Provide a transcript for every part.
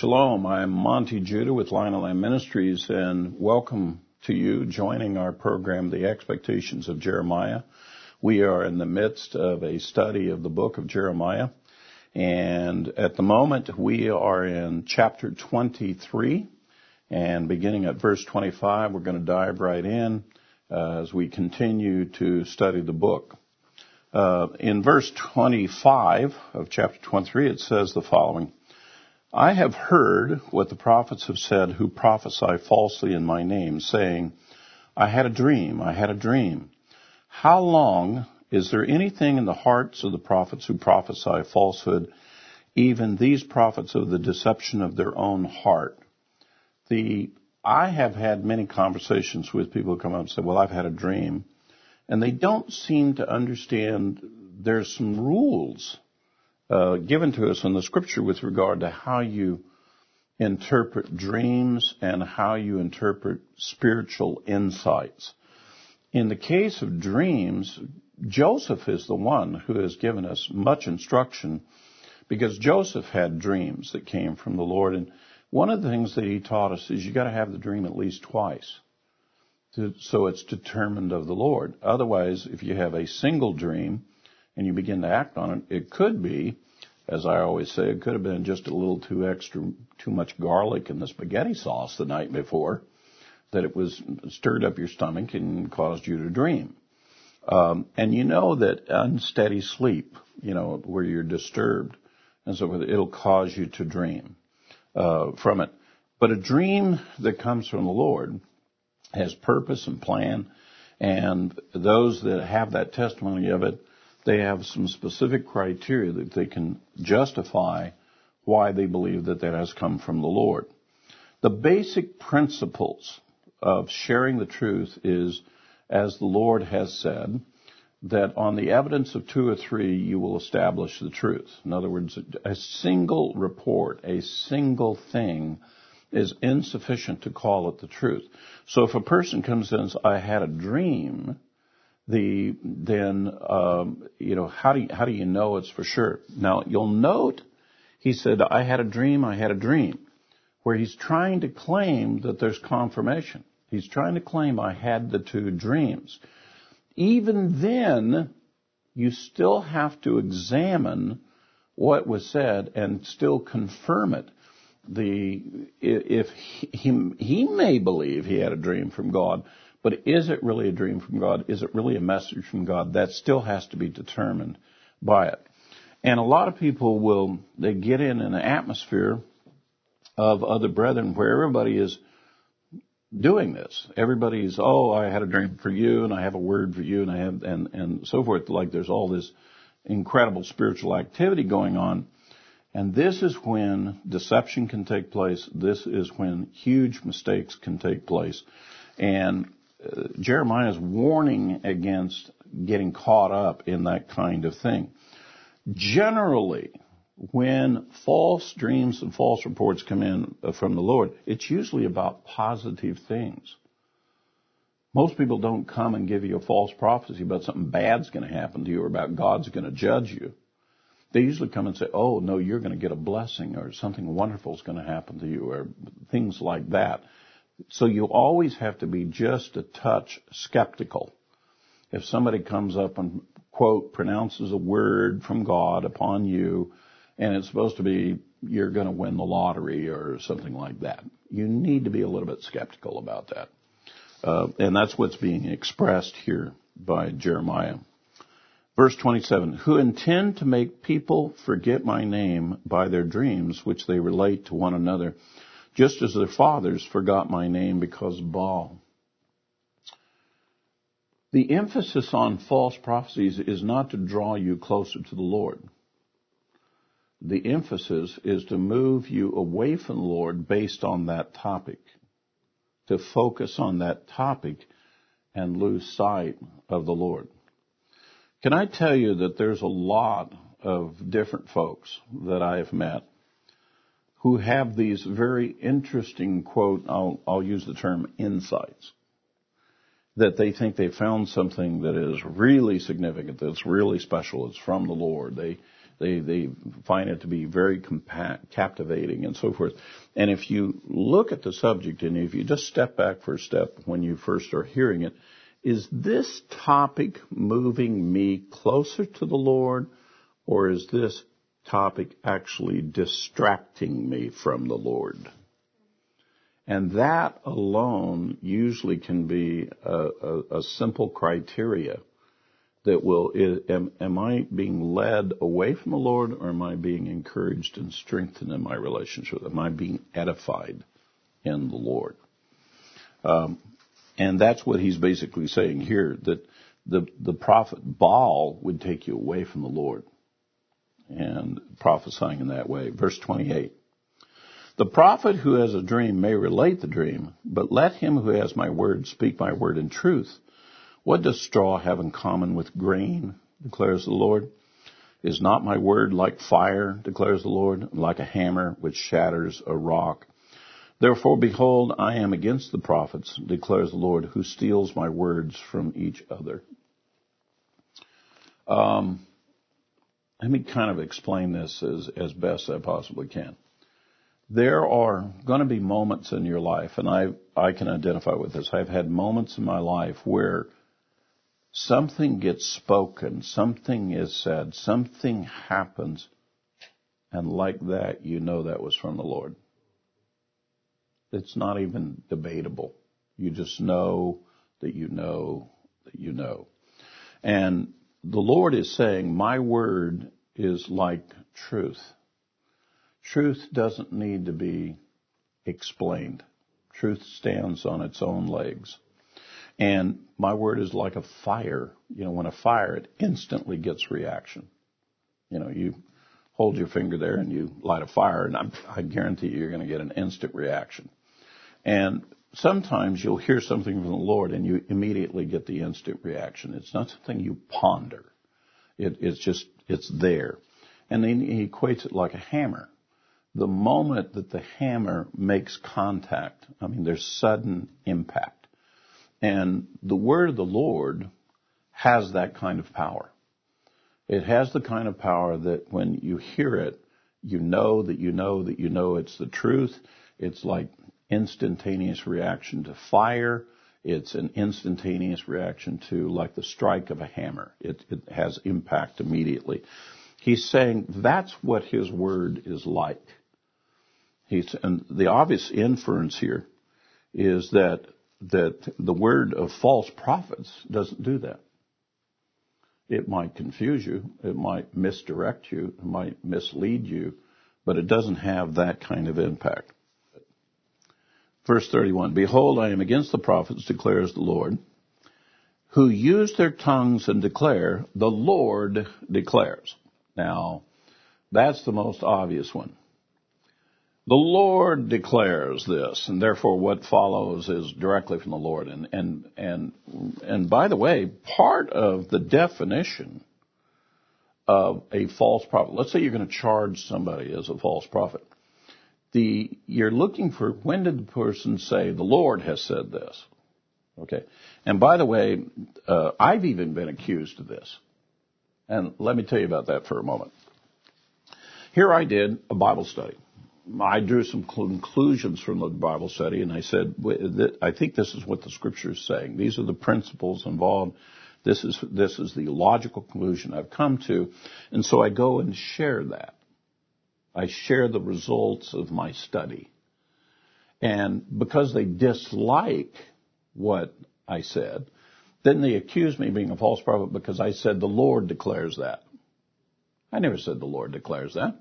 Shalom, I'm Monte Judah with Lion of Lamb Ministries and welcome to you joining our program, The Expectations of Jeremiah. We are in the midst of a study of the book of Jeremiah and at the moment we are in chapter 23 and beginning at verse 25 we're going to dive right in uh, as we continue to study the book. Uh, in verse 25 of chapter 23 it says the following, I have heard what the prophets have said who prophesy falsely in my name, saying, I had a dream, I had a dream. How long is there anything in the hearts of the prophets who prophesy falsehood, even these prophets of the deception of their own heart? The, I have had many conversations with people who come up and say, well, I've had a dream. And they don't seem to understand there's some rules uh, given to us in the scripture with regard to how you interpret dreams and how you interpret spiritual insights. In the case of dreams, Joseph is the one who has given us much instruction because Joseph had dreams that came from the Lord. And one of the things that he taught us is you got to have the dream at least twice. So it's determined of the Lord. Otherwise, if you have a single dream, and you begin to act on it, it could be, as I always say, it could have been just a little too extra, too much garlic in the spaghetti sauce the night before, that it was stirred up your stomach and caused you to dream. Um, and you know that unsteady sleep, you know, where you're disturbed and so forth, it'll cause you to dream uh, from it. But a dream that comes from the Lord has purpose and plan, and those that have that testimony of it they have some specific criteria that they can justify why they believe that that has come from the Lord. The basic principles of sharing the truth is, as the Lord has said, that on the evidence of two or three, you will establish the truth. In other words, a single report, a single thing is insufficient to call it the truth. So if a person comes in and says, I had a dream, the then um, you know how do you, how do you know it's for sure? Now you'll note he said I had a dream, I had a dream, where he's trying to claim that there's confirmation. He's trying to claim I had the two dreams. Even then, you still have to examine what was said and still confirm it. The if he, he may believe he had a dream from God, but is it really a dream from God? Is it really a message from God? That still has to be determined by it. And a lot of people will, they get in an atmosphere of other brethren where everybody is doing this. Everybody's, oh, I had a dream for you and I have a word for you and I have, and, and so forth. Like there's all this incredible spiritual activity going on. And this is when deception can take place. This is when huge mistakes can take place. And uh, Jeremiah is warning against getting caught up in that kind of thing. Generally, when false dreams and false reports come in uh, from the Lord, it's usually about positive things. Most people don't come and give you a false prophecy about something bad's going to happen to you or about God's going to judge you. They usually come and say, oh, no, you're going to get a blessing or something wonderful is going to happen to you or things like that. So you always have to be just a touch skeptical. If somebody comes up and quote pronounces a word from God upon you and it's supposed to be you're going to win the lottery or something like that, you need to be a little bit skeptical about that. Uh, and that's what's being expressed here by Jeremiah. Verse 27, who intend to make people forget my name by their dreams, which they relate to one another just as their fathers forgot my name because of Baal. The emphasis on false prophecies is not to draw you closer to the Lord. The emphasis is to move you away from the Lord based on that topic, to focus on that topic and lose sight of the Lord. Can I tell you that there's a lot of different folks that I have met who have these very interesting quote, I'll, I'll use the term insights, that they think they found something that is really significant, that's really special, it's from the Lord. They, They, they find it to be very compa- captivating and so forth. And if you look at the subject and if you just step back for a step when you first are hearing it, is this topic moving me closer to the Lord or is this topic actually distracting me from the Lord? And that alone usually can be a, a, a simple criteria that will, am, am, I being led away from the Lord or am I being encouraged and strengthened in my relationship? Am I being edified in the Lord? Um, and that's what he's basically saying here, that the, the prophet Baal would take you away from the Lord and prophesying in that way. Verse 28. The prophet who has a dream may relate the dream, but let him who has my word speak my word in truth. What does straw have in common with grain, declares the Lord? Is not my word like fire, declares the Lord, like a hammer which shatters a rock? Therefore, behold, I am against the prophets, declares the Lord, who steals my words from each other. Um, let me kind of explain this as, as best I possibly can there are going to be moments in your life, and I, I can identify with this. I've had moments in my life where something gets spoken, something is said, something happens, and like that, you know that was from the Lord. It's not even debatable. You just know that you know that you know. And the Lord is saying, my word is like truth. Truth doesn't need to be explained. Truth stands on its own legs. And my word is like a fire. You know, when a fire, it instantly gets reaction. You know, you hold your finger there and you light a fire and I'm, I guarantee you you're going to get an instant reaction. And sometimes you'll hear something from the Lord and you immediately get the instant reaction. It's not something you ponder. It, it's just, it's there. And then he equates it like a hammer the moment that the hammer makes contact, I mean, there's sudden impact. And the word of the Lord has that kind of power. It has the kind of power that when you hear it, you know that you know that you know it's the truth. It's like instantaneous reaction to fire. It's an instantaneous reaction to like the strike of a hammer. It, it has impact immediately. He's saying that's what his word is like. He's, and the obvious inference here is that that the word of false prophets doesn't do that. It might confuse you, it might misdirect you, it might mislead you, but it doesn't have that kind of impact. Verse 31, Behold, I am against the prophets, declares the Lord, who use their tongues and declare, the Lord declares. Now, that's the most obvious one. The Lord declares this, and therefore what follows is directly from the Lord. And, and, and, and by the way, part of the definition of a false prophet, let's say you're going to charge somebody as a false prophet. The, you're looking for when did the person say, the Lord has said this? Okay. And by the way, uh, I've even been accused of this. And let me tell you about that for a moment. Here I did a Bible study I drew some conclusions from the Bible study, and I said, I think this is what the Scripture is saying. These are the principles involved. This is this is the logical conclusion I've come to, and so I go and share that. I share the results of my study, and because they dislike what I said, then they accuse me of being a false prophet because I said the Lord declares that. I never said the Lord declares that.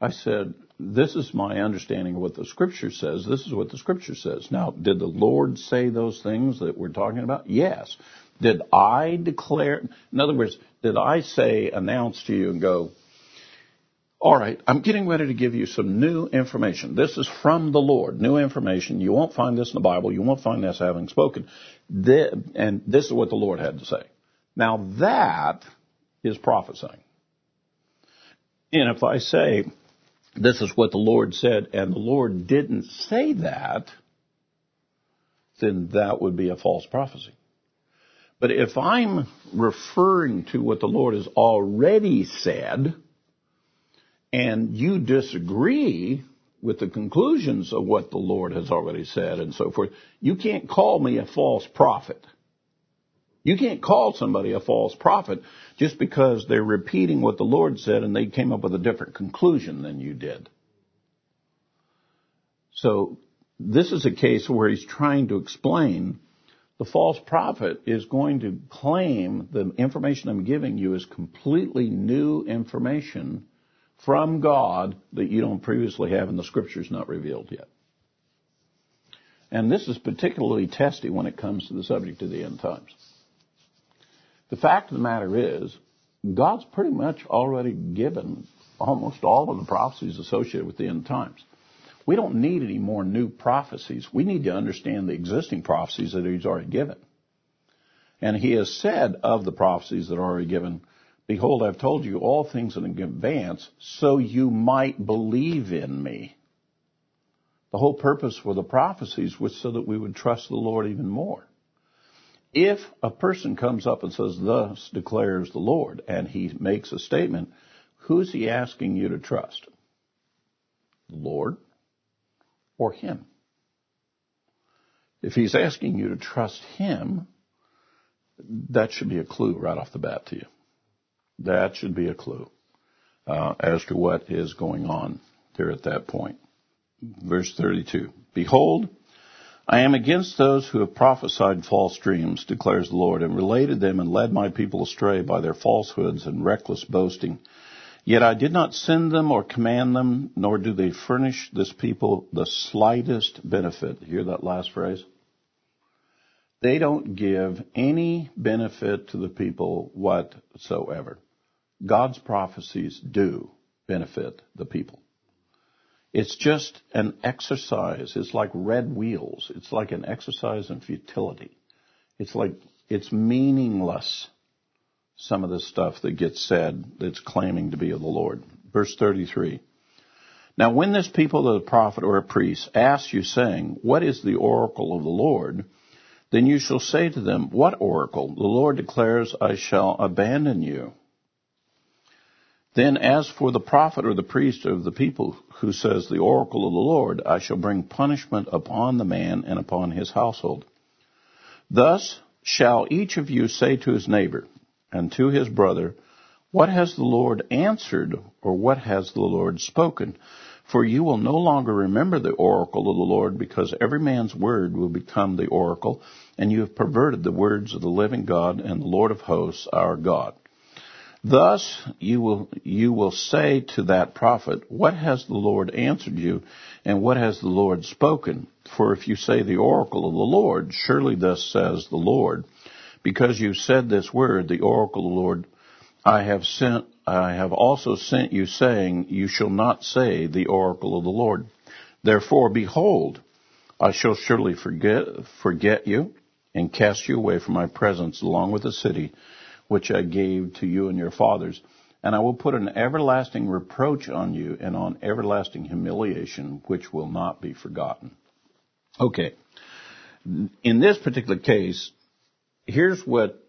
I said, this is my understanding of what the scripture says. This is what the scripture says. Now, did the Lord say those things that we're talking about? Yes. Did I declare, in other words, did I say, announce to you and go, all right, I'm getting ready to give you some new information. This is from the Lord, new information. You won't find this in the Bible. You won't find this having spoken. And this is what the Lord had to say. Now that is prophesying. And if I say, this is what the Lord said, and the Lord didn't say that, then that would be a false prophecy. But if I'm referring to what the Lord has already said, and you disagree with the conclusions of what the Lord has already said and so forth, you can't call me a false prophet. You can't call somebody a false prophet just because they're repeating what the Lord said and they came up with a different conclusion than you did. So this is a case where he's trying to explain the false prophet is going to claim the information I'm giving you is completely new information from God that you don't previously have and the scripture's not revealed yet. And this is particularly testy when it comes to the subject of the end times. The fact of the matter is, God's pretty much already given almost all of the prophecies associated with the end times. We don't need any more new prophecies. We need to understand the existing prophecies that He's already given. And He has said of the prophecies that are already given, Behold, I've told you all things in advance, so you might believe in me. The whole purpose for the prophecies was so that we would trust the Lord even more. If a person comes up and says, Thus declares the Lord, and he makes a statement, who's he asking you to trust? The Lord or him? If he's asking you to trust him, that should be a clue right off the bat to you. That should be a clue uh, as to what is going on there at that point. Verse 32. Behold, I am against those who have prophesied false dreams, declares the Lord, and related them and led my people astray by their falsehoods and reckless boasting. Yet I did not send them or command them, nor do they furnish this people the slightest benefit. Hear that last phrase? They don't give any benefit to the people whatsoever. God's prophecies do benefit the people. It's just an exercise. It's like red wheels. It's like an exercise in futility. It's like, it's meaningless, some of the stuff that gets said that's claiming to be of the Lord. Verse 33. Now when this people of the prophet or a priest asks you saying, what is the oracle of the Lord? Then you shall say to them, what oracle? The Lord declares, I shall abandon you then as for the prophet or the priest of the people who says the oracle of the Lord, I shall bring punishment upon the man and upon his household. Thus shall each of you say to his neighbor and to his brother, what has the Lord answered or what has the Lord spoken? For you will no longer remember the oracle of the Lord because every man's word will become the oracle and you have perverted the words of the living God and the Lord of hosts, our God. Thus you will, you will say to that prophet, what has the Lord answered you and what has the Lord spoken? For if you say the oracle of the Lord, surely thus says the Lord, because you said this word, the oracle of the Lord, I have sent, I have also sent you saying, you shall not say the oracle of the Lord. Therefore, behold, I shall surely forget, forget you and cast you away from my presence along with the city which I gave to you and your fathers. And I will put an everlasting reproach on you and on everlasting humiliation, which will not be forgotten. Okay. In this particular case, here's what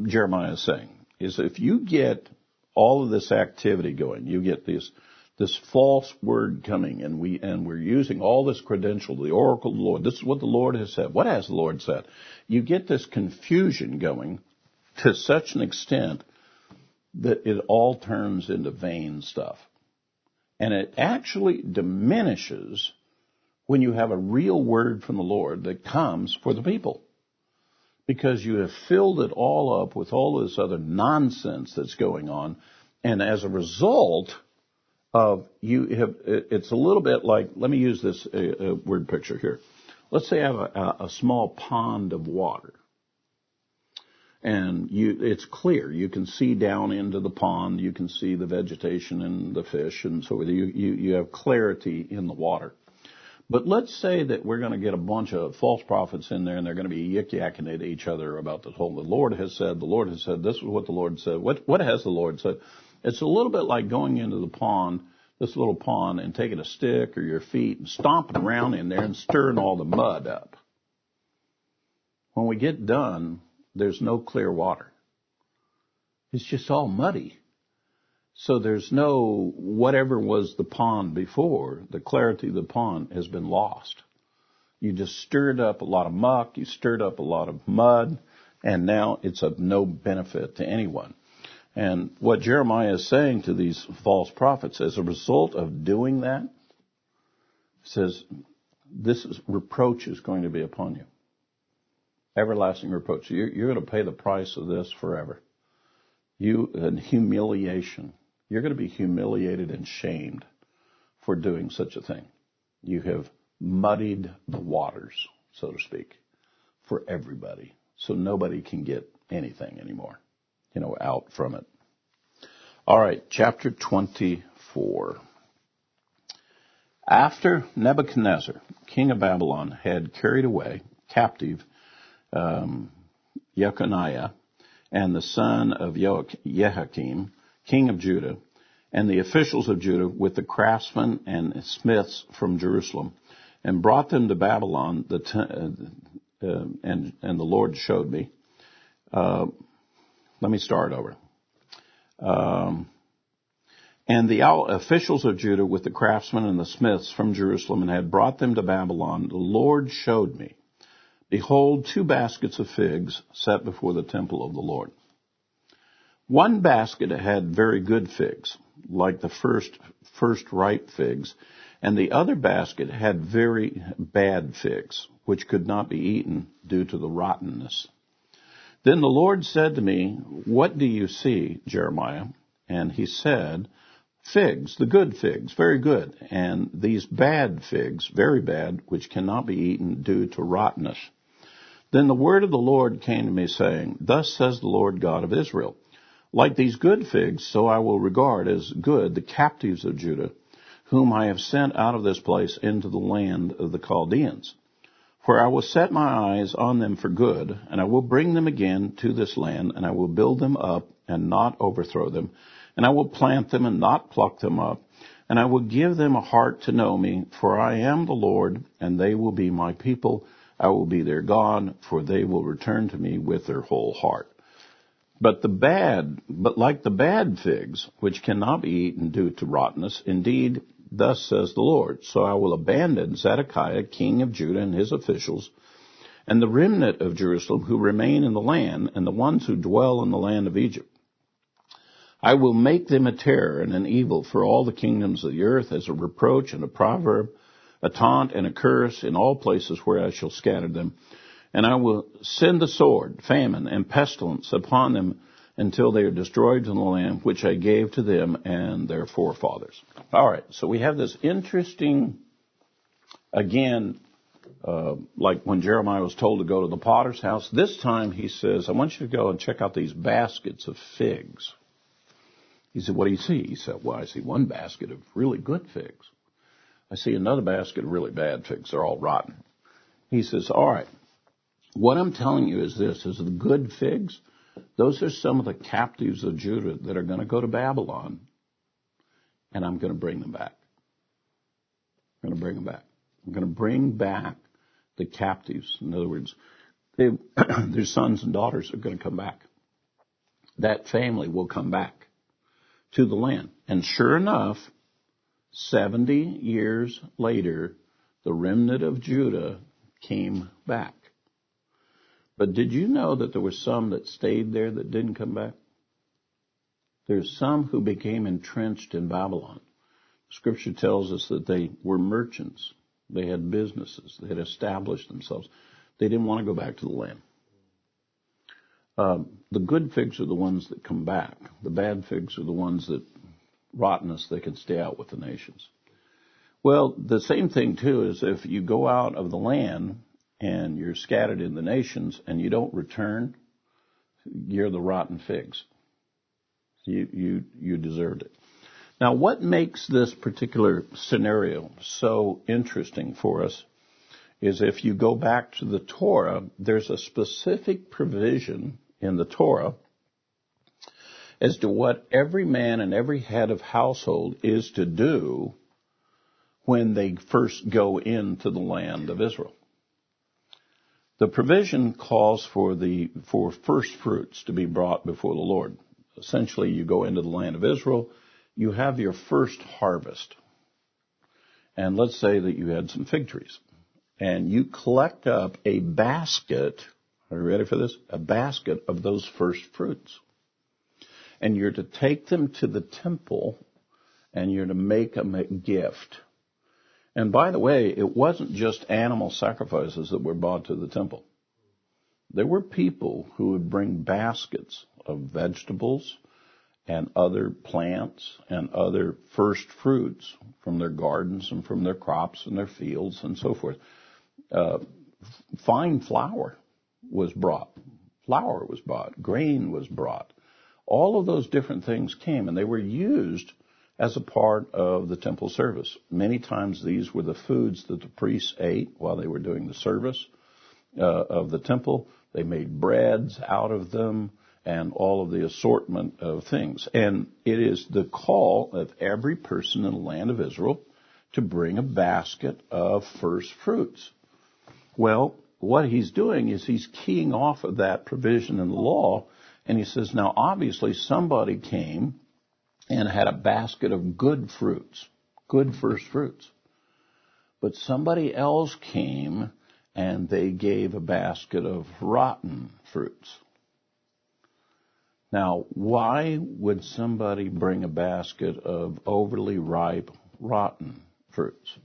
Jeremiah is saying, is if you get all of this activity going, you get this, this false word coming and we, and we're using all this credential, the oracle of the Lord. This is what the Lord has said. What has the Lord said? You get this confusion going to such an extent that it all turns into vain stuff. And it actually diminishes when you have a real word from the Lord that comes for the people. Because you have filled it all up with all this other nonsense that's going on. And as a result of you have, it's a little bit like, let me use this uh, uh, word picture here. Let's say I have a, a small pond of water and you, it's clear. You can see down into the pond. You can see the vegetation and the fish, and so you, you, you have clarity in the water. But let's say that we're going to get a bunch of false prophets in there, and they're going to be yik yakking at each other about the whole. The Lord has said. The Lord has said. This is what the Lord said. What what has the Lord said? It's a little bit like going into the pond, this little pond, and taking a stick or your feet and stomping around in there and stirring all the mud up. When we get done, there's no clear water. It's just all muddy. So there's no, whatever was the pond before, the clarity of the pond has been lost. You just stirred up a lot of muck, you stirred up a lot of mud, and now it's of no benefit to anyone. And what Jeremiah is saying to these false prophets, as a result of doing that, says, this is, reproach is going to be upon you. Everlasting reproach. You're, you're going to pay the price of this forever. You, and humiliation. You're going to be humiliated and shamed for doing such a thing. You have muddied the waters, so to speak, for everybody. So nobody can get anything anymore, you know, out from it. All right, chapter 24. After Nebuchadnezzar, king of Babylon, had carried away captive um, and the son of Jehoiakim, king of Judah, and the officials of Judah with the craftsmen and smiths from Jerusalem, and brought them to Babylon. The t- uh, uh, and and the Lord showed me. Uh, let me start over. Um, and the officials of Judah with the craftsmen and the smiths from Jerusalem and had brought them to Babylon. The Lord showed me, behold, two baskets of figs set before the temple of the Lord. One basket had very good figs, like the first, first ripe figs, and the other basket had very bad figs, which could not be eaten due to the rottenness. Then the Lord said to me, What do you see, Jeremiah? And he said, Figs, the good figs, very good, and these bad figs, very bad, which cannot be eaten due to rottenness. Then the word of the Lord came to me saying, Thus says the Lord God of Israel, like these good figs, so I will regard as good the captives of Judah, whom I have sent out of this place into the land of the Chaldeans. For I will set my eyes on them for good, and I will bring them again to this land, and I will build them up and not overthrow them, and I will plant them and not pluck them up. And I will give them a heart to know me, for I am the Lord, and they will be my people. I will be their God, for they will return to me with their whole heart. But the bad, but like the bad figs, which cannot be eaten due to rottenness, indeed, thus says the Lord. So I will abandon Zedekiah, king of Judah, and his officials, and the remnant of Jerusalem who remain in the land, and the ones who dwell in the land of Egypt. I will make them a terror and an evil for all the kingdoms of the earth as a reproach and a proverb, a taunt and a curse in all places where I shall scatter them. And I will send the sword, famine, and pestilence upon them until they are destroyed in the land which I gave to them and their forefathers. All right, so we have this interesting, again, uh, like when Jeremiah was told to go to the potter's house. This time he says, I want you to go and check out these baskets of figs. He said, what do you see? He said, well, I see one basket of really good figs. I see another basket of really bad figs. They're all rotten. He says, all right, what I'm telling you is this, is the good figs, those are some of the captives of Judah that are going to go to Babylon, and I'm going to bring them back. I'm going to bring them back. I'm going to bring back the captives. In other words, they, their sons and daughters are going to come back. That family will come back to the land. And sure enough, 70 years later, the remnant of Judah came back. But did you know that there were some that stayed there that didn't come back? There's some who became entrenched in Babylon. Scripture tells us that they were merchants. They had businesses. They had established themselves. They didn't want to go back to the land. Um, the good figs are the ones that come back. The bad figs are the ones that rottenness they can stay out with the nations. Well, the same thing too is if you go out of the land and you're scattered in the nations and you don't return, you're the rotten figs. You you you deserved it. Now, what makes this particular scenario so interesting for us is if you go back to the Torah, there's a specific provision in the Torah as to what every man and every head of household is to do when they first go into the land of Israel. The provision calls for the for first fruits to be brought before the Lord. Essentially, you go into the land of Israel you have your first harvest. And let's say that you had some fig trees. And you collect up a basket, are you ready for this? A basket of those first fruits. And you're to take them to the temple and you're to make them a gift. And by the way, it wasn't just animal sacrifices that were brought to the temple. There were people who would bring baskets of vegetables and other plants and other first fruits from their gardens and from their crops and their fields and so forth. Uh, fine flour was brought. Flour was brought. Grain was brought. All of those different things came and they were used as a part of the temple service. Many times these were the foods that the priests ate while they were doing the service uh, of the temple. They made breads out of them and all of the assortment of things. And it is the call of every person in the land of Israel to bring a basket of first fruits. Well, what he's doing is he's keying off of that provision in the law, and he says, now obviously somebody came and had a basket of good fruits, good first fruits. But somebody else came and they gave a basket of rotten fruits. Now, why would somebody bring a basket of overly ripe, rotten fruits?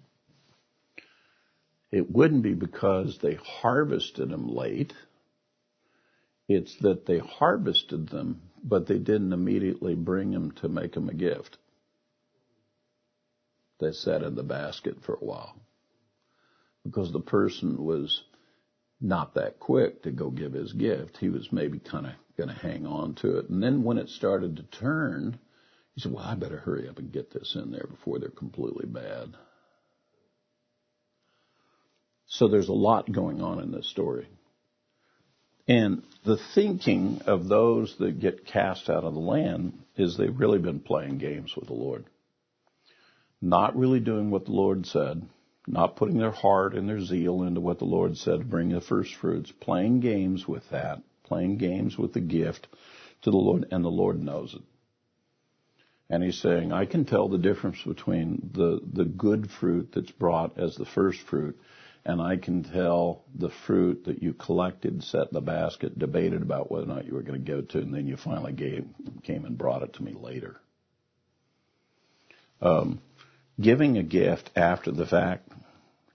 It wouldn't be because they harvested them late. It's that they harvested them but they didn't immediately bring them to make them a gift. They sat in the basket for a while because the person was not that quick to go give his gift. He was maybe kind of going to hang on to it. And then when it started to turn, he said, well, I better hurry up and get this in there before they're completely bad. So there's a lot going on in this story. And the thinking of those that get cast out of the land is they've really been playing games with the Lord. Not really doing what the Lord said, not putting their heart and their zeal into what the Lord said, to bring the first fruits, playing games with that, playing games with the gift to the Lord, and the Lord knows it. And he's saying, I can tell the difference between the, the good fruit that's brought as the first fruit and I can tell the fruit that you collected, set in the basket, debated about whether or not you were going to give it to, and then you finally gave, came and brought it to me later. Um, giving a gift after the fact,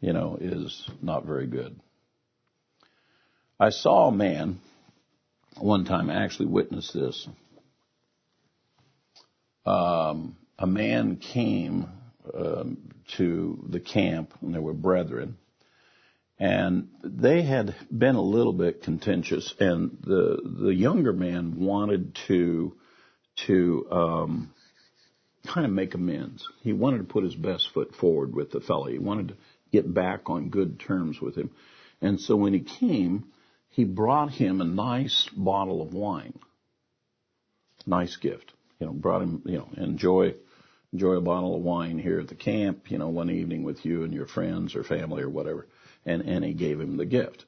you know, is not very good. I saw a man one time I actually witnessed this. Um, a man came um, to the camp, and there were brethren, and they had been a little bit contentious, and the the younger man wanted to to um, kind of make amends. He wanted to put his best foot forward with the fellow. He wanted to get back on good terms with him, and so when he came, he brought him a nice bottle of wine. Nice gift, you know. Brought him, you know, enjoy enjoy a bottle of wine here at the camp, you know, one evening with you and your friends or family or whatever and, he gave him the gift.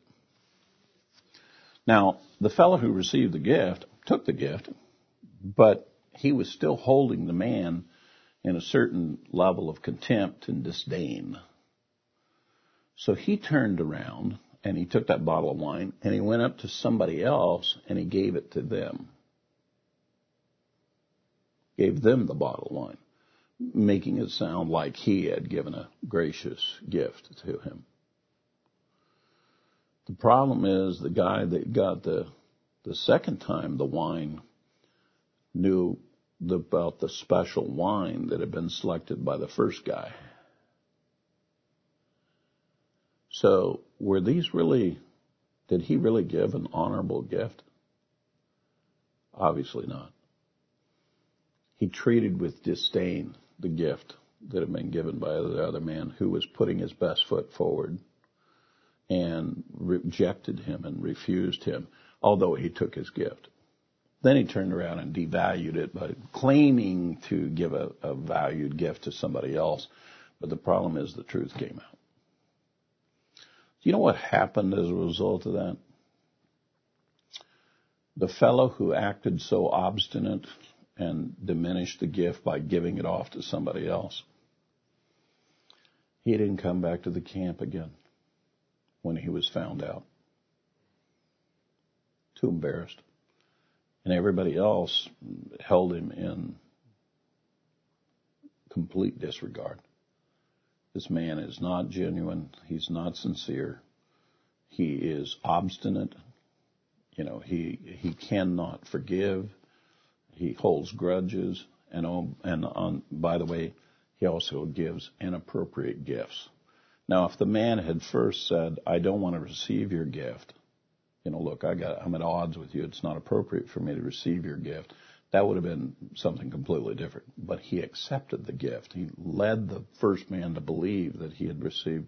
Now, the fellow who received the gift took the gift, but he was still holding the man in a certain level of contempt and disdain. So he turned around and he took that bottle of wine and he went up to somebody else and he gave it to them. Gave them the bottle of wine, making it sound like he had given a gracious gift to him. The problem is the guy that got the the second time the wine knew the, about the special wine that had been selected by the first guy. So were these really, did he really give an honorable gift? Obviously not. He treated with disdain the gift that had been given by the other man who was putting his best foot forward and rejected him and refused him, although he took his gift. Then he turned around and devalued it by claiming to give a, a valued gift to somebody else. But the problem is the truth came out. You know what happened as a result of that? The fellow who acted so obstinate and diminished the gift by giving it off to somebody else. He didn't come back to the camp again when he was found out. Too embarrassed. And everybody else held him in complete disregard. This man is not genuine. He's not sincere. He is obstinate. You know, he, he cannot forgive. He holds grudges. And, oh, and on, by the way, he also gives inappropriate gifts. Now, if the man had first said, I don't want to receive your gift, you know, look, I got, I'm at odds with you. It's not appropriate for me to receive your gift. That would have been something completely different. But he accepted the gift. He led the first man to believe that he had received,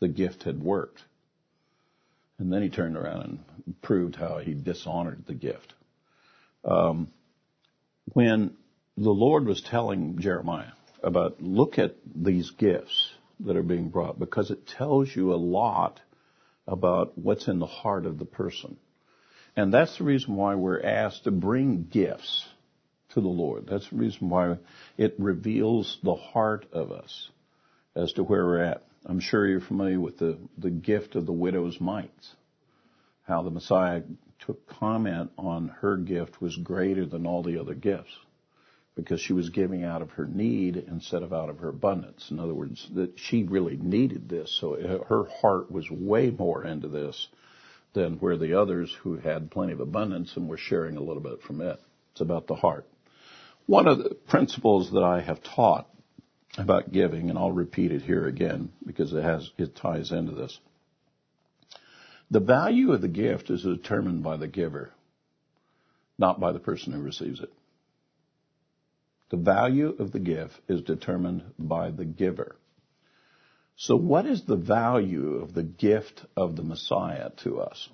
the gift had worked. And then he turned around and proved how he dishonored the gift. Um, when the Lord was telling Jeremiah about look at these gifts that are being brought because it tells you a lot about what's in the heart of the person. And that's the reason why we're asked to bring gifts to the Lord. That's the reason why it reveals the heart of us as to where we're at. I'm sure you're familiar with the, the gift of the widow's mites. How the Messiah took comment on her gift was greater than all the other gifts because she was giving out of her need instead of out of her abundance. In other words, that she really needed this, so her heart was way more into this than where the others who had plenty of abundance and were sharing a little bit from it. It's about the heart. One of the principles that I have taught about giving, and I'll repeat it here again because it has it ties into this. The value of the gift is determined by the giver, not by the person who receives it. The value of the gift is determined by the giver. So what is the value of the gift of the Messiah to us?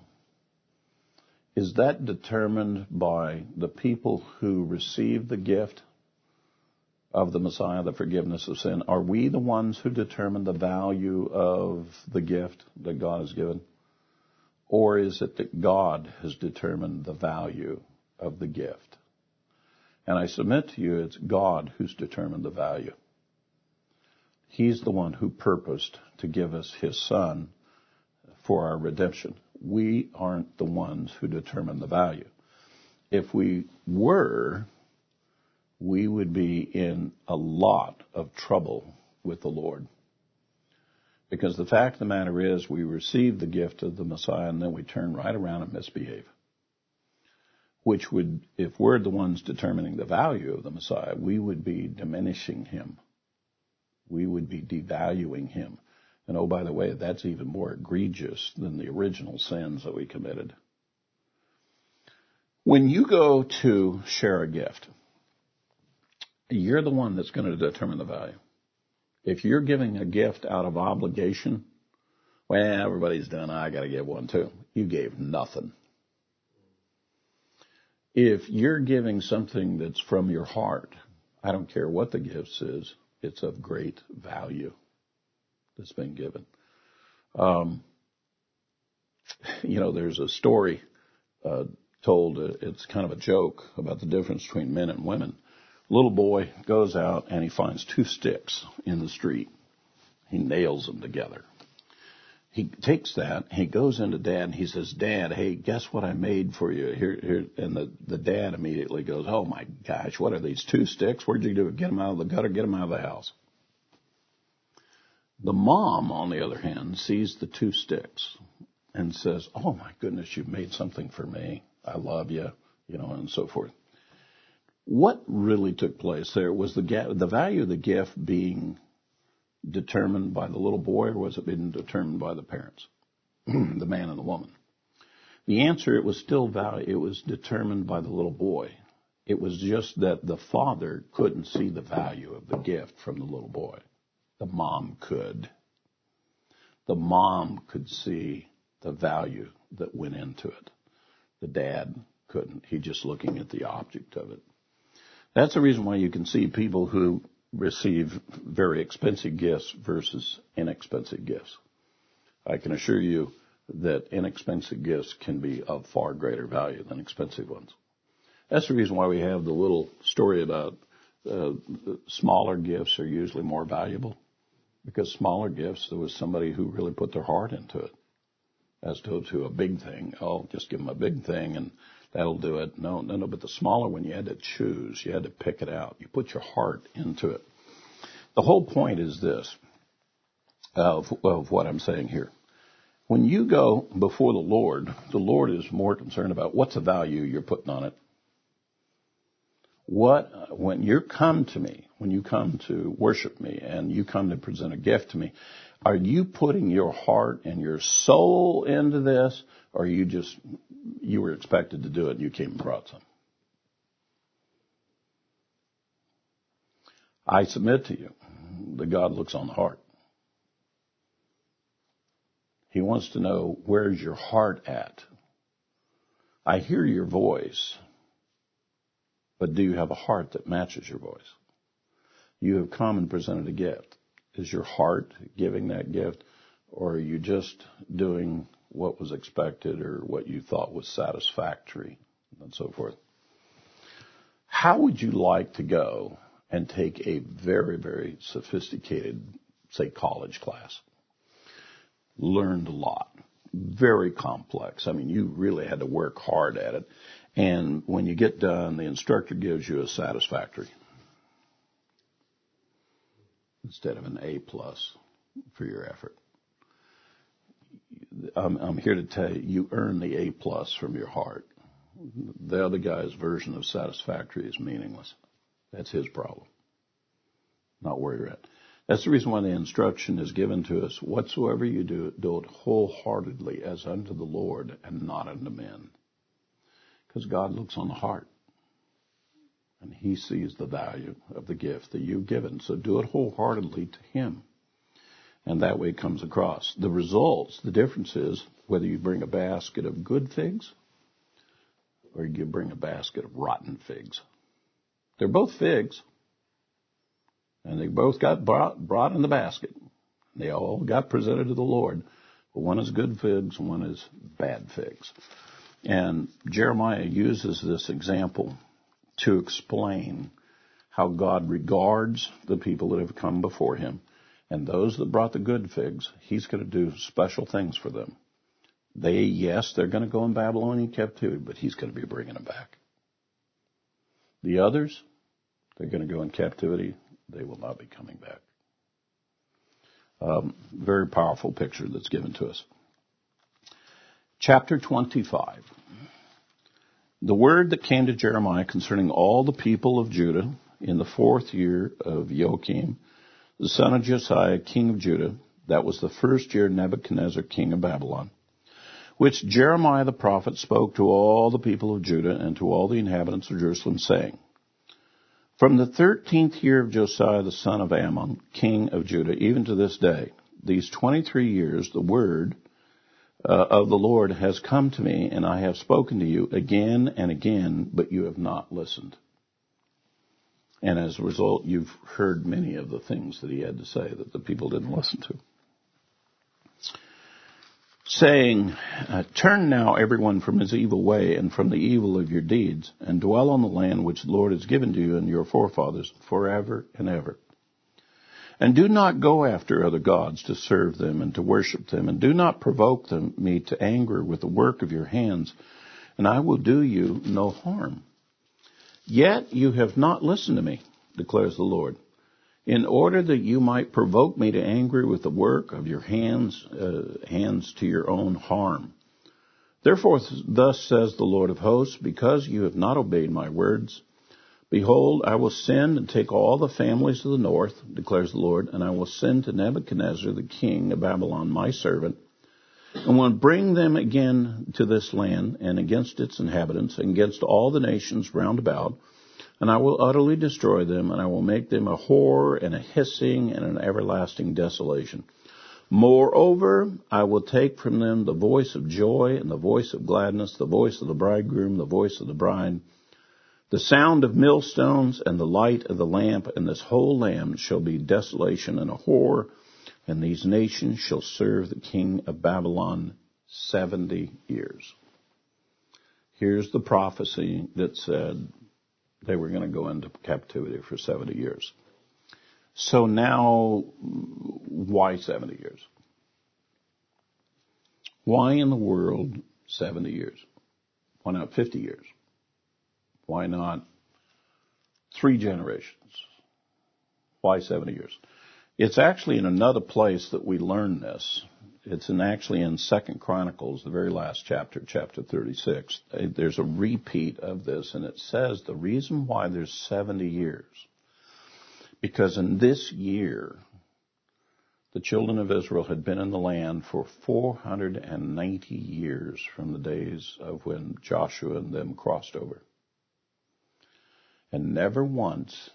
Is that determined by the people who receive the gift of the Messiah, the forgiveness of sin? Are we the ones who determine the value of the gift that God has given? Or is it that God has determined the value of the gift? And I submit to you, it's God who's determined the value. He's the one who purposed to give us His Son for our redemption. We aren't the ones who determine the value. If we were, we would be in a lot of trouble with the Lord. Because the fact of the matter is, we receive the gift of the Messiah and then we turn right around and misbehave which would, if we're the ones determining the value of the Messiah, we would be diminishing him. We would be devaluing him. And oh, by the way, that's even more egregious than the original sins that we committed. When you go to share a gift, you're the one that's going to determine the value. If you're giving a gift out of obligation, well, everybody's done, I got to give one too. You gave nothing. If you're giving something that's from your heart, I don't care what the gift is, it's of great value that's been given. Um, you know, there's a story uh, told, uh, it's kind of a joke about the difference between men and women. Little boy goes out and he finds two sticks in the street. He nails them together he takes that, he goes into dad and he says, Dad, hey, guess what I made for you here, here. And the, the dad immediately goes, Oh my gosh, what are these two sticks? Where'd you do it? Get them out of the gutter, get them out of the house. The mom, on the other hand, sees the two sticks and says, Oh my goodness, you've made something for me. I love you, you know, and so forth. What really took place there was the, the value of the gift being determined by the little boy or was it being determined by the parents, the man and the woman? The answer, it was still value, it was determined by the little boy. It was just that the father couldn't see the value of the gift from the little boy. The mom could. The mom could see the value that went into it. The dad couldn't. He just looking at the object of it. That's the reason why you can see people who receive very expensive gifts versus inexpensive gifts. I can assure you that inexpensive gifts can be of far greater value than expensive ones. That's the reason why we have the little story about uh, smaller gifts are usually more valuable because smaller gifts, there was somebody who really put their heart into it as opposed to a big thing. Oh, just give them a big thing and that'll do it. No, no, no. But the smaller one, you had to choose. You had to pick it out. You put your heart into it. The whole point is this of, of what I'm saying here. When you go before the Lord, the Lord is more concerned about what's the value you're putting on it. What, when you come to me, when you come to worship me and you come to present a gift to me, are you putting your heart and your soul into this or you just, you were expected to do it and you came and brought some? I submit to you that God looks on the heart. He wants to know where's your heart at. I hear your voice, but do you have a heart that matches your voice? You have come and presented a gift. Is your heart giving that gift, or are you just doing what was expected or what you thought was satisfactory and so forth? How would you like to go and take a very, very sophisticated, say, college class? learned a lot. Very complex. I mean, you really had to work hard at it. And when you get done, the instructor gives you a satisfactory instead of an A plus for your effort. I'm, I'm here to tell you, you earn the A plus from your heart. The other guy's version of satisfactory is meaningless. That's his problem, not where you're at. That's the reason why the instruction is given to us. Whatsoever you do, do it wholeheartedly as unto the Lord and not unto men. Because God looks on the heart. And He sees the value of the gift that you've given. So do it wholeheartedly to Him. And that way it comes across. The results, the difference is whether you bring a basket of good figs or you bring a basket of rotten figs. They're both figs. And they both got brought, brought in the basket. They all got presented to the Lord. But one is good figs, one is bad figs. And Jeremiah uses this example to explain how God regards the people that have come before him. And those that brought the good figs, he's going to do special things for them. They, yes, they're going to go in Babylonian captivity, but he's going to be bringing them back. The others, they're going to go in captivity they will not be coming back. Um, very powerful picture that's given to us. Chapter 25. The word that came to Jeremiah concerning all the people of Judah in the fourth year of Jehoiakim, the son of Josiah, king of Judah, that was the first year Nebuchadnezzar, king of Babylon, which Jeremiah the prophet spoke to all the people of Judah and to all the inhabitants of Jerusalem, saying, from the thirteenth year of Josiah the son of Amon, king of Judah, even to this day, these 23 years, the word uh, of the Lord has come to me, and I have spoken to you again and again, but you have not listened. And as a result, you've heard many of the things that he had to say that the people didn't listen to saying, uh, Turn now everyone from his evil way and from the evil of your deeds, and dwell on the land which the Lord has given to you and your forefathers forever and ever. And do not go after other gods to serve them and to worship them, and do not provoke them, me to anger with the work of your hands, and I will do you no harm. Yet you have not listened to me, declares the Lord in order that you might provoke me to anger with the work of your hands, uh, hands to your own harm. Therefore, thus says the Lord of hosts, because you have not obeyed my words, behold, I will send and take all the families of the north, declares the Lord, and I will send to Nebuchadnezzar the king of Babylon, my servant, and will bring them again to this land and against its inhabitants, and against all the nations round about, and I will utterly destroy them, and I will make them a horror and a hissing and an everlasting desolation. Moreover, I will take from them the voice of joy and the voice of gladness, the voice of the bridegroom, the voice of the bride, the sound of millstones and the light of the lamp, and this whole land shall be desolation and a horror, and these nations shall serve the king of Babylon seventy years. Here's the prophecy that said they were going to go into captivity for 70 years. So now, why 70 years? Why in the world 70 years? Why not 50 years? Why not three generations? Why 70 years? It's actually in another place that we learn this. It's in actually in Second Chronicles, the very last chapter, chapter 36. Uh, there's a repeat of this, and it says the reason why there's 70 years, because in this year, the children of Israel had been in the land for 490 years from the days of when Joshua and them crossed over. And never once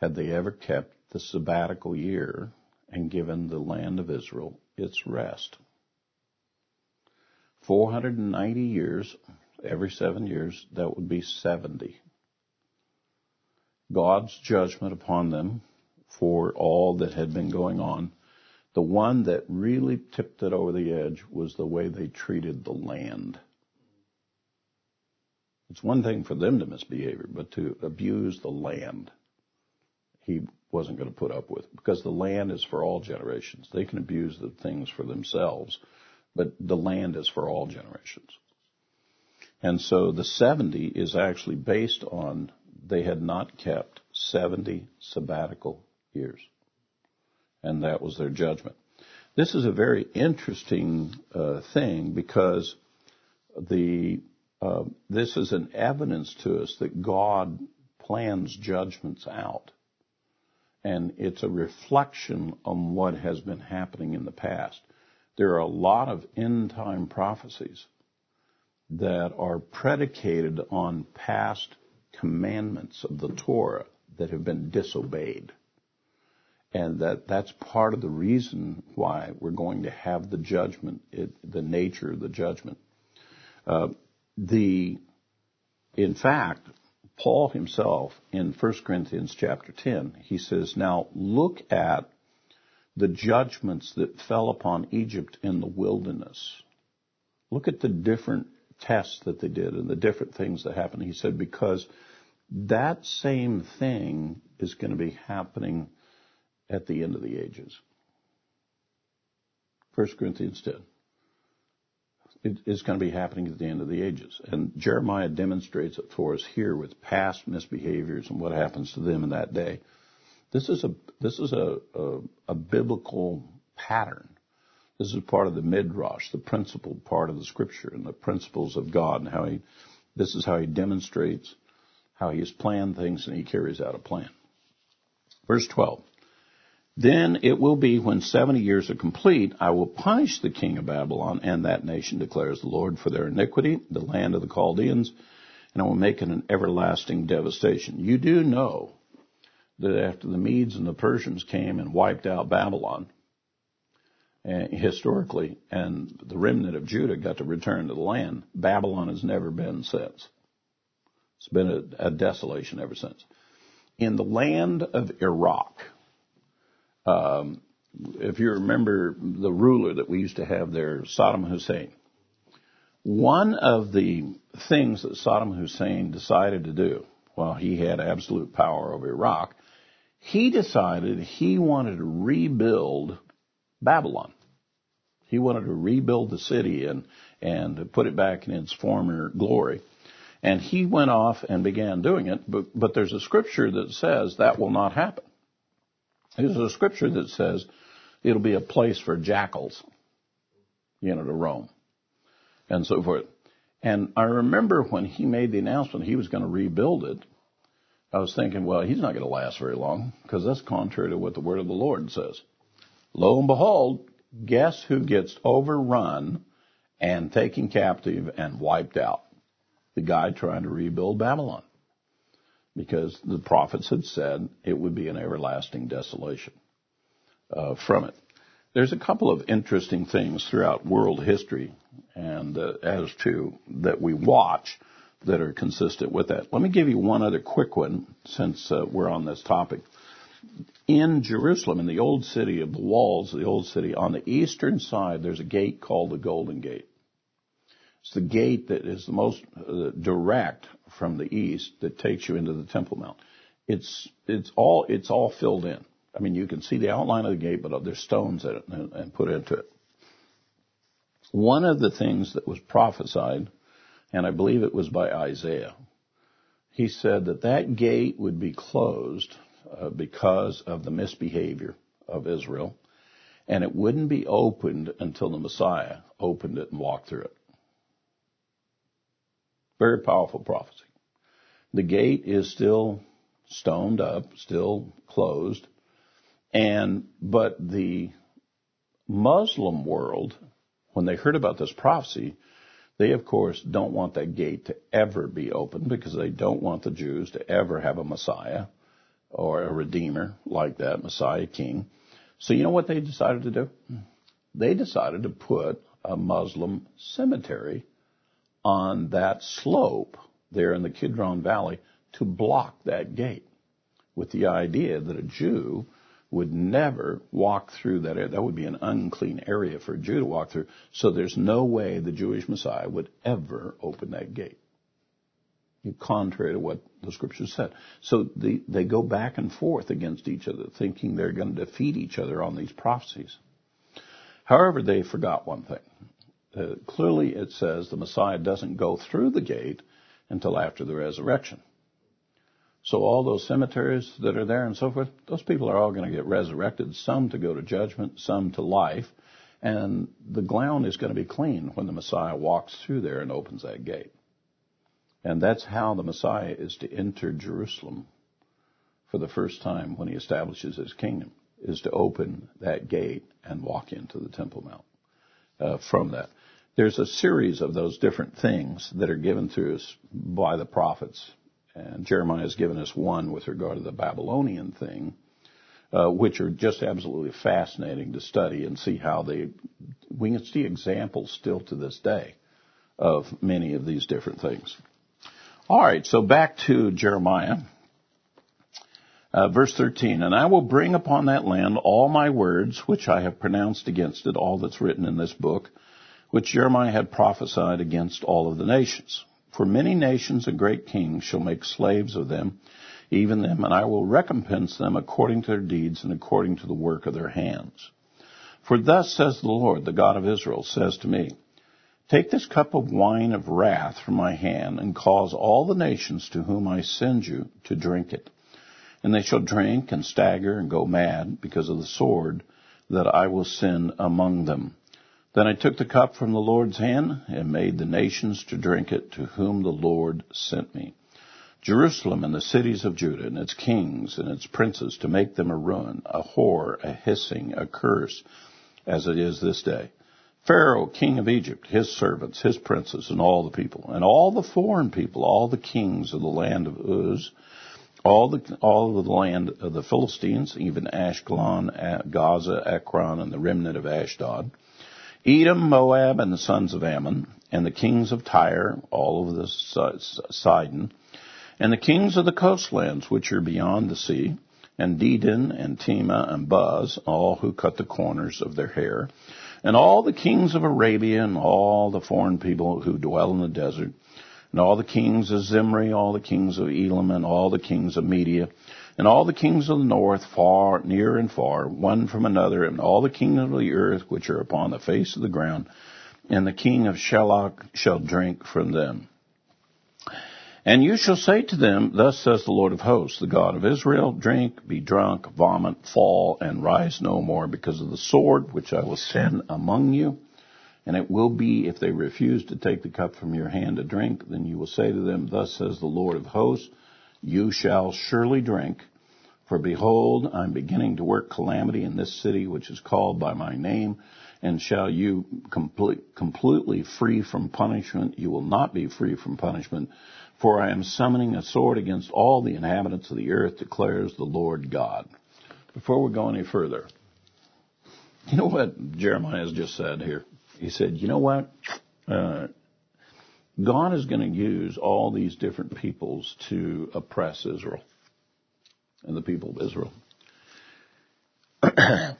had they ever kept the sabbatical year and given the land of Israel its rest. 490 years, every seven years, that would be 70. God's judgment upon them for all that had been going on. The one that really tipped it over the edge was the way they treated the land. It's one thing for them to misbehave, but to abuse the land, he wasn't going to put up with because the land is for all generations. They can abuse the things for themselves, but the land is for all generations. And so the 70 is actually based on they had not kept 70 sabbatical years. And that was their judgment. This is a very interesting uh, thing because the uh, this is an evidence to us that God plans judgments out. And it's a reflection on what has been happening in the past. There are a lot of end time prophecies that are predicated on past commandments of the Torah that have been disobeyed and that that's part of the reason why we're going to have the judgment, it, the nature of the judgment. Uh, the, in fact, Paul himself in 1 Corinthians chapter 10, he says, now look at the judgments that fell upon Egypt in the wilderness. Look at the different tests that they did and the different things that happened. He said, because that same thing is going to be happening at the end of the ages. 1 Corinthians 10. It is going to be happening at the end of the ages. And Jeremiah demonstrates it for us here with past misbehaviors and what happens to them in that day. This is a, this is a, a, a biblical pattern. This is part of the midrash, the principled part of the scripture and the principles of God and how he, this is how he demonstrates how he has planned things and he carries out a plan. Verse 12. Then it will be when 70 years are complete, I will punish the king of Babylon and that nation, declares the Lord, for their iniquity, the land of the Chaldeans, and I will make it an everlasting devastation. You do know that after the Medes and the Persians came and wiped out Babylon, uh, historically, and the remnant of Judah got to return to the land, Babylon has never been since. It's been a, a desolation ever since. In the land of Iraq, um, if you remember the ruler that we used to have there, Saddam Hussein, one of the things that Saddam Hussein decided to do, while he had absolute power over Iraq, he decided he wanted to rebuild Babylon. He wanted to rebuild the city and, and put it back in its former glory. And he went off and began doing it, but, but there's a scripture that says that will not happen. There's a scripture that says it'll be a place for jackals, you know, to roam and so forth. And I remember when he made the announcement he was going to rebuild it, I was thinking, well, he's not going to last very long because that's contrary to what the word of the Lord says. Lo and behold, guess who gets overrun and taken captive and wiped out? The guy trying to rebuild Babylon because the prophets had said it would be an everlasting desolation uh, from it. There's a couple of interesting things throughout world history and uh, as to that we watch that are consistent with that. Let me give you one other quick one since uh, we're on this topic. In Jerusalem, in the old city of the walls the old city, on the eastern side, there's a gate called the Golden Gate. It's the gate that is the most uh, direct from the east that takes you into the Temple Mount. It's it's all it's all filled in. I mean, you can see the outline of the gate, but there's stones in it and, and put into it. One of the things that was prophesied, and I believe it was by Isaiah, he said that that gate would be closed uh, because of the misbehavior of Israel, and it wouldn't be opened until the Messiah opened it and walked through it. Very powerful prophecy. The gate is still stoned up, still closed, and but the Muslim world, when they heard about this prophecy, they of course don't want that gate to ever be open because they don't want the Jews to ever have a Messiah or a Redeemer like that, Messiah King. So you know what they decided to do? They decided to put a Muslim cemetery on that slope there in the Kidron Valley to block that gate with the idea that a Jew would never walk through that area. That would be an unclean area for a Jew to walk through. So there's no way the Jewish Messiah would ever open that gate. Contrary to what the scriptures said. So the, they go back and forth against each other, thinking they're going to defeat each other on these prophecies. However, they forgot one thing. Uh, clearly it says the Messiah doesn't go through the gate until after the resurrection. So all those cemeteries that are there and so forth, those people are all going to get resurrected, some to go to judgment, some to life, and the ground is going to be clean when the Messiah walks through there and opens that gate. And that's how the Messiah is to enter Jerusalem for the first time when he establishes his kingdom, is to open that gate and walk into the Temple Mount uh, from that there's a series of those different things that are given to us by the prophets. And Jeremiah has given us one with regard to the Babylonian thing, uh, which are just absolutely fascinating to study and see how they, we can see examples still to this day of many of these different things. All right, so back to Jeremiah. Uh, verse 13, and I will bring upon that land all my words which I have pronounced against it, all that's written in this book, which Jeremiah had prophesied against all of the nations. For many nations and great kings shall make slaves of them, even them, and I will recompense them according to their deeds and according to the work of their hands. For thus says the Lord, the God of Israel, says to me, Take this cup of wine of wrath from my hand, and cause all the nations to whom I send you to drink it. And they shall drink and stagger and go mad because of the sword that I will send among them. Then I took the cup from the Lord's hand and made the nations to drink it to whom the Lord sent me. Jerusalem and the cities of Judah and its kings and its princes to make them a ruin, a whore, a hissing, a curse, as it is this day. Pharaoh, king of Egypt, his servants, his princes, and all the people, and all the foreign people, all the kings of the land of Uz, all the all of the land of the Philistines, even Ashkelon, Gaza, Ekron, and the remnant of Ashdod Edom, Moab, and the sons of Ammon, and the kings of Tyre, all of the Sidon, and the kings of the coastlands which are beyond the sea, and Dedan, and Tema, and Buz, all who cut the corners of their hair, and all the kings of Arabia, and all the foreign people who dwell in the desert, and all the kings of Zimri, all the kings of Elam, and all the kings of Media, and all the kings of the north, far, near and far, one from another, and all the kingdoms of the earth which are upon the face of the ground, and the king of Shelach shall drink from them. And you shall say to them, Thus says the Lord of hosts, the God of Israel, drink, be drunk, vomit, fall, and rise no more because of the sword which I will send among you. And it will be, if they refuse to take the cup from your hand to drink, then you will say to them, Thus says the Lord of hosts, you shall surely drink. For behold, I'm beginning to work calamity in this city which is called by my name, and shall you complete, completely free from punishment? You will not be free from punishment, for I am summoning a sword against all the inhabitants of the earth, declares the Lord God. Before we go any further, you know what Jeremiah has just said here? He said, you know what? Uh, God is going to use all these different peoples to oppress Israel and the people of Israel.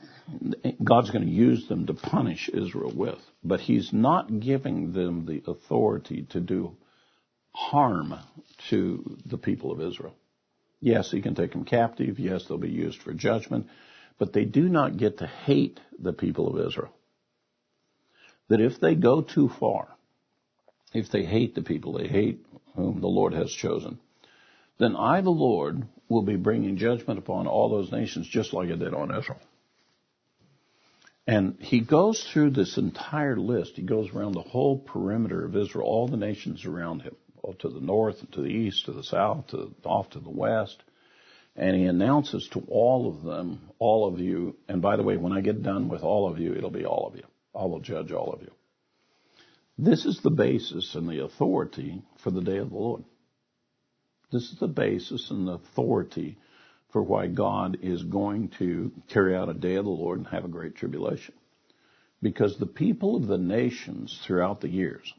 God's going to use them to punish Israel with, but He's not giving them the authority to do harm to the people of Israel. Yes, He can take them captive. Yes, they'll be used for judgment, but they do not get to hate the people of Israel. That if they go too far, if they hate the people, they hate whom the Lord has chosen, then I, the Lord, will be bringing judgment upon all those nations just like I did on Israel. And he goes through this entire list. He goes around the whole perimeter of Israel, all the nations around him, to the north, to the east, to the south, to off to the west. And he announces to all of them, all of you, and by the way, when I get done with all of you, it'll be all of you. I will judge all of you. This is the basis and the authority for the day of the Lord. This is the basis and the authority for why God is going to carry out a day of the Lord and have a great tribulation. Because the people of the nations throughout the years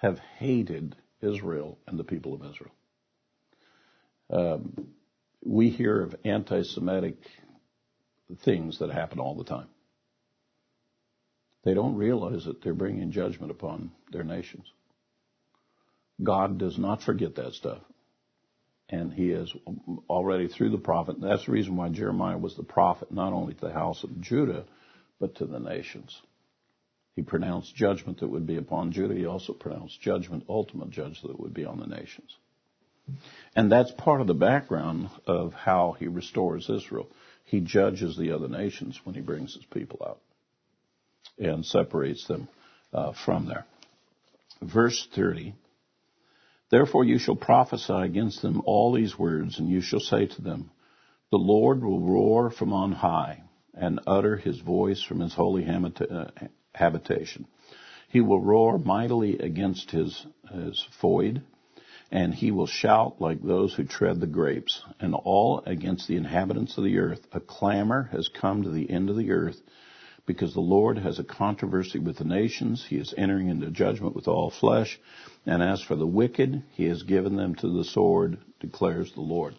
have hated Israel and the people of Israel. Um, we hear of anti Semitic things that happen all the time. They don't realize that they're bringing judgment upon their nations. God does not forget that stuff and he is already through the prophet. That's the reason why Jeremiah was the prophet, not only to the house of Judah, but to the nations. He pronounced judgment that would be upon Judah. He also pronounced judgment, ultimate judgment that would be on the nations. And that's part of the background of how he restores Israel. He judges the other nations when he brings his people out and separates them uh, from there. Verse 30 Therefore you shall prophesy against them all these words, and you shall say to them, The Lord will roar from on high, and utter his voice from his holy habitation. He will roar mightily against his, his void, and he will shout like those who tread the grapes, and all against the inhabitants of the earth. A clamor has come to the end of the earth, because the Lord has a controversy with the nations. He is entering into judgment with all flesh. And as for the wicked, he has given them to the sword, declares the Lord.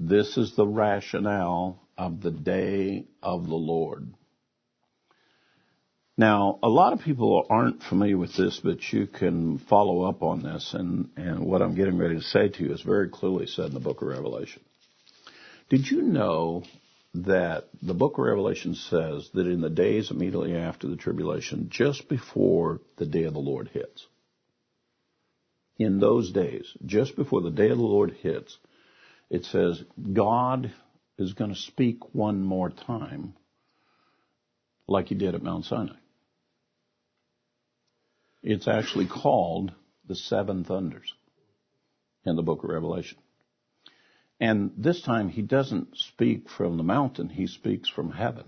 This is the rationale of the day of the Lord. Now, a lot of people aren't familiar with this, but you can follow up on this, and, and what I'm getting ready to say to you is very clearly said in the book of Revelation. Did you know that the book of Revelation says that in the days immediately after the tribulation, just before the day of the Lord hits, in those days, just before the day of the Lord hits, it says God is going to speak one more time like he did at Mount Sinai. It's actually called the seven thunders in the book of Revelation. And this time he doesn't speak from the mountain, he speaks from heaven.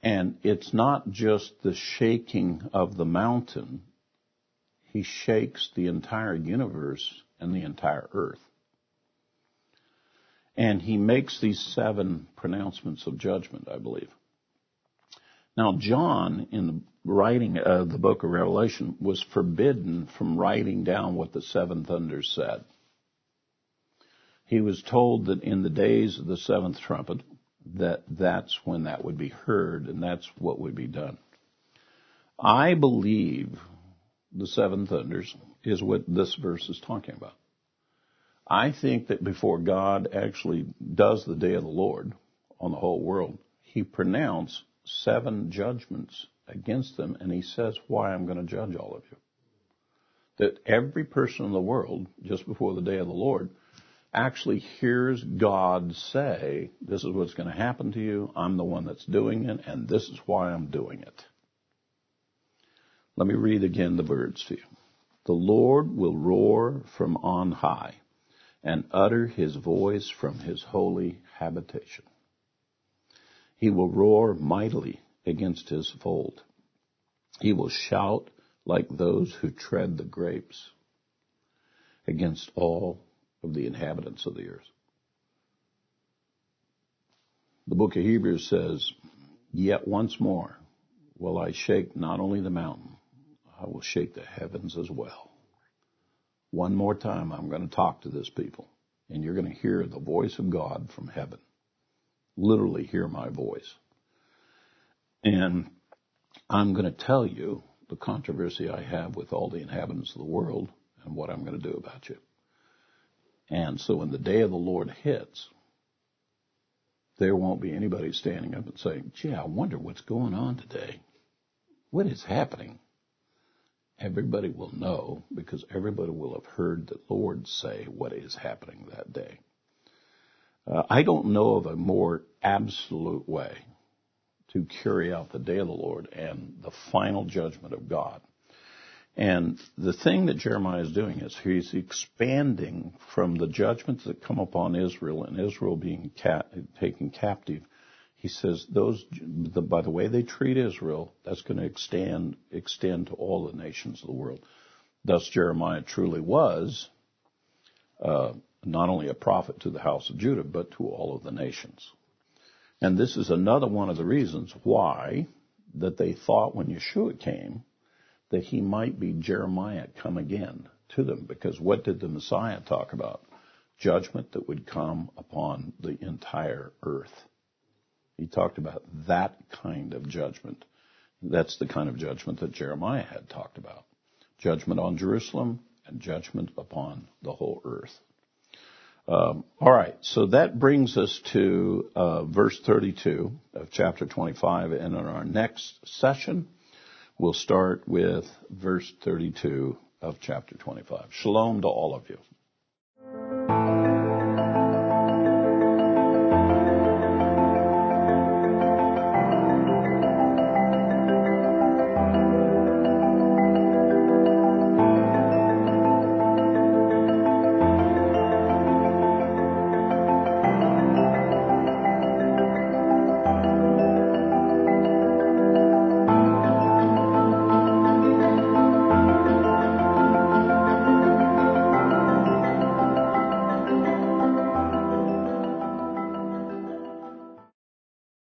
And it's not just the shaking of the mountain, he shakes the entire universe and the entire earth. And he makes these seven pronouncements of judgment, I believe. Now, John, in the writing of the book of Revelation, was forbidden from writing down what the seven thunders said he was told that in the days of the seventh trumpet, that that's when that would be heard and that's what would be done. I believe the seven thunders is what this verse is talking about. I think that before God actually does the day of the Lord on the whole world, he pronounced seven judgments against them and he says why I'm going to judge all of you. That every person in the world, just before the day of the Lord, actually hears God say, this is what's going to happen to you, I'm the one that's doing it, and this is why I'm doing it. Let me read again the words to you. The Lord will roar from on high and utter his voice from his holy habitation. He will roar mightily against his fold. He will shout like those who tread the grapes against all of the inhabitants of the earth. The book of Hebrews says, Yet once more will I shake not only the mountain, I will shake the heavens as well. One more time, I'm going to talk to this people, and you're going to hear the voice of God from heaven. Literally hear my voice. And I'm going to tell you the controversy I have with all the inhabitants of the world and what I'm going to do about you. And so when the day of the Lord hits, there won't be anybody standing up and saying, gee, I wonder what's going on today. What is happening? Everybody will know because everybody will have heard the Lord say what is happening that day. Uh, I don't know of a more absolute way to carry out the day of the Lord and the final judgment of God. And the thing that Jeremiah is doing is he's expanding from the judgments that come upon Israel and Israel being taken captive. He says those, the, by the way they treat Israel, that's going to extend extend to all the nations of the world. Thus, Jeremiah truly was uh, not only a prophet to the house of Judah, but to all of the nations. And this is another one of the reasons why that they thought when Yeshua came that he might be Jeremiah come again to them. Because what did the Messiah talk about? Judgment that would come upon the entire earth. He talked about that kind of judgment. That's the kind of judgment that Jeremiah had talked about. Judgment on Jerusalem and judgment upon the whole earth. Um, all right, so that brings us to uh, verse 32 of chapter 25, and in our next session, we'll start with verse 32 of chapter 25. Shalom to all of you.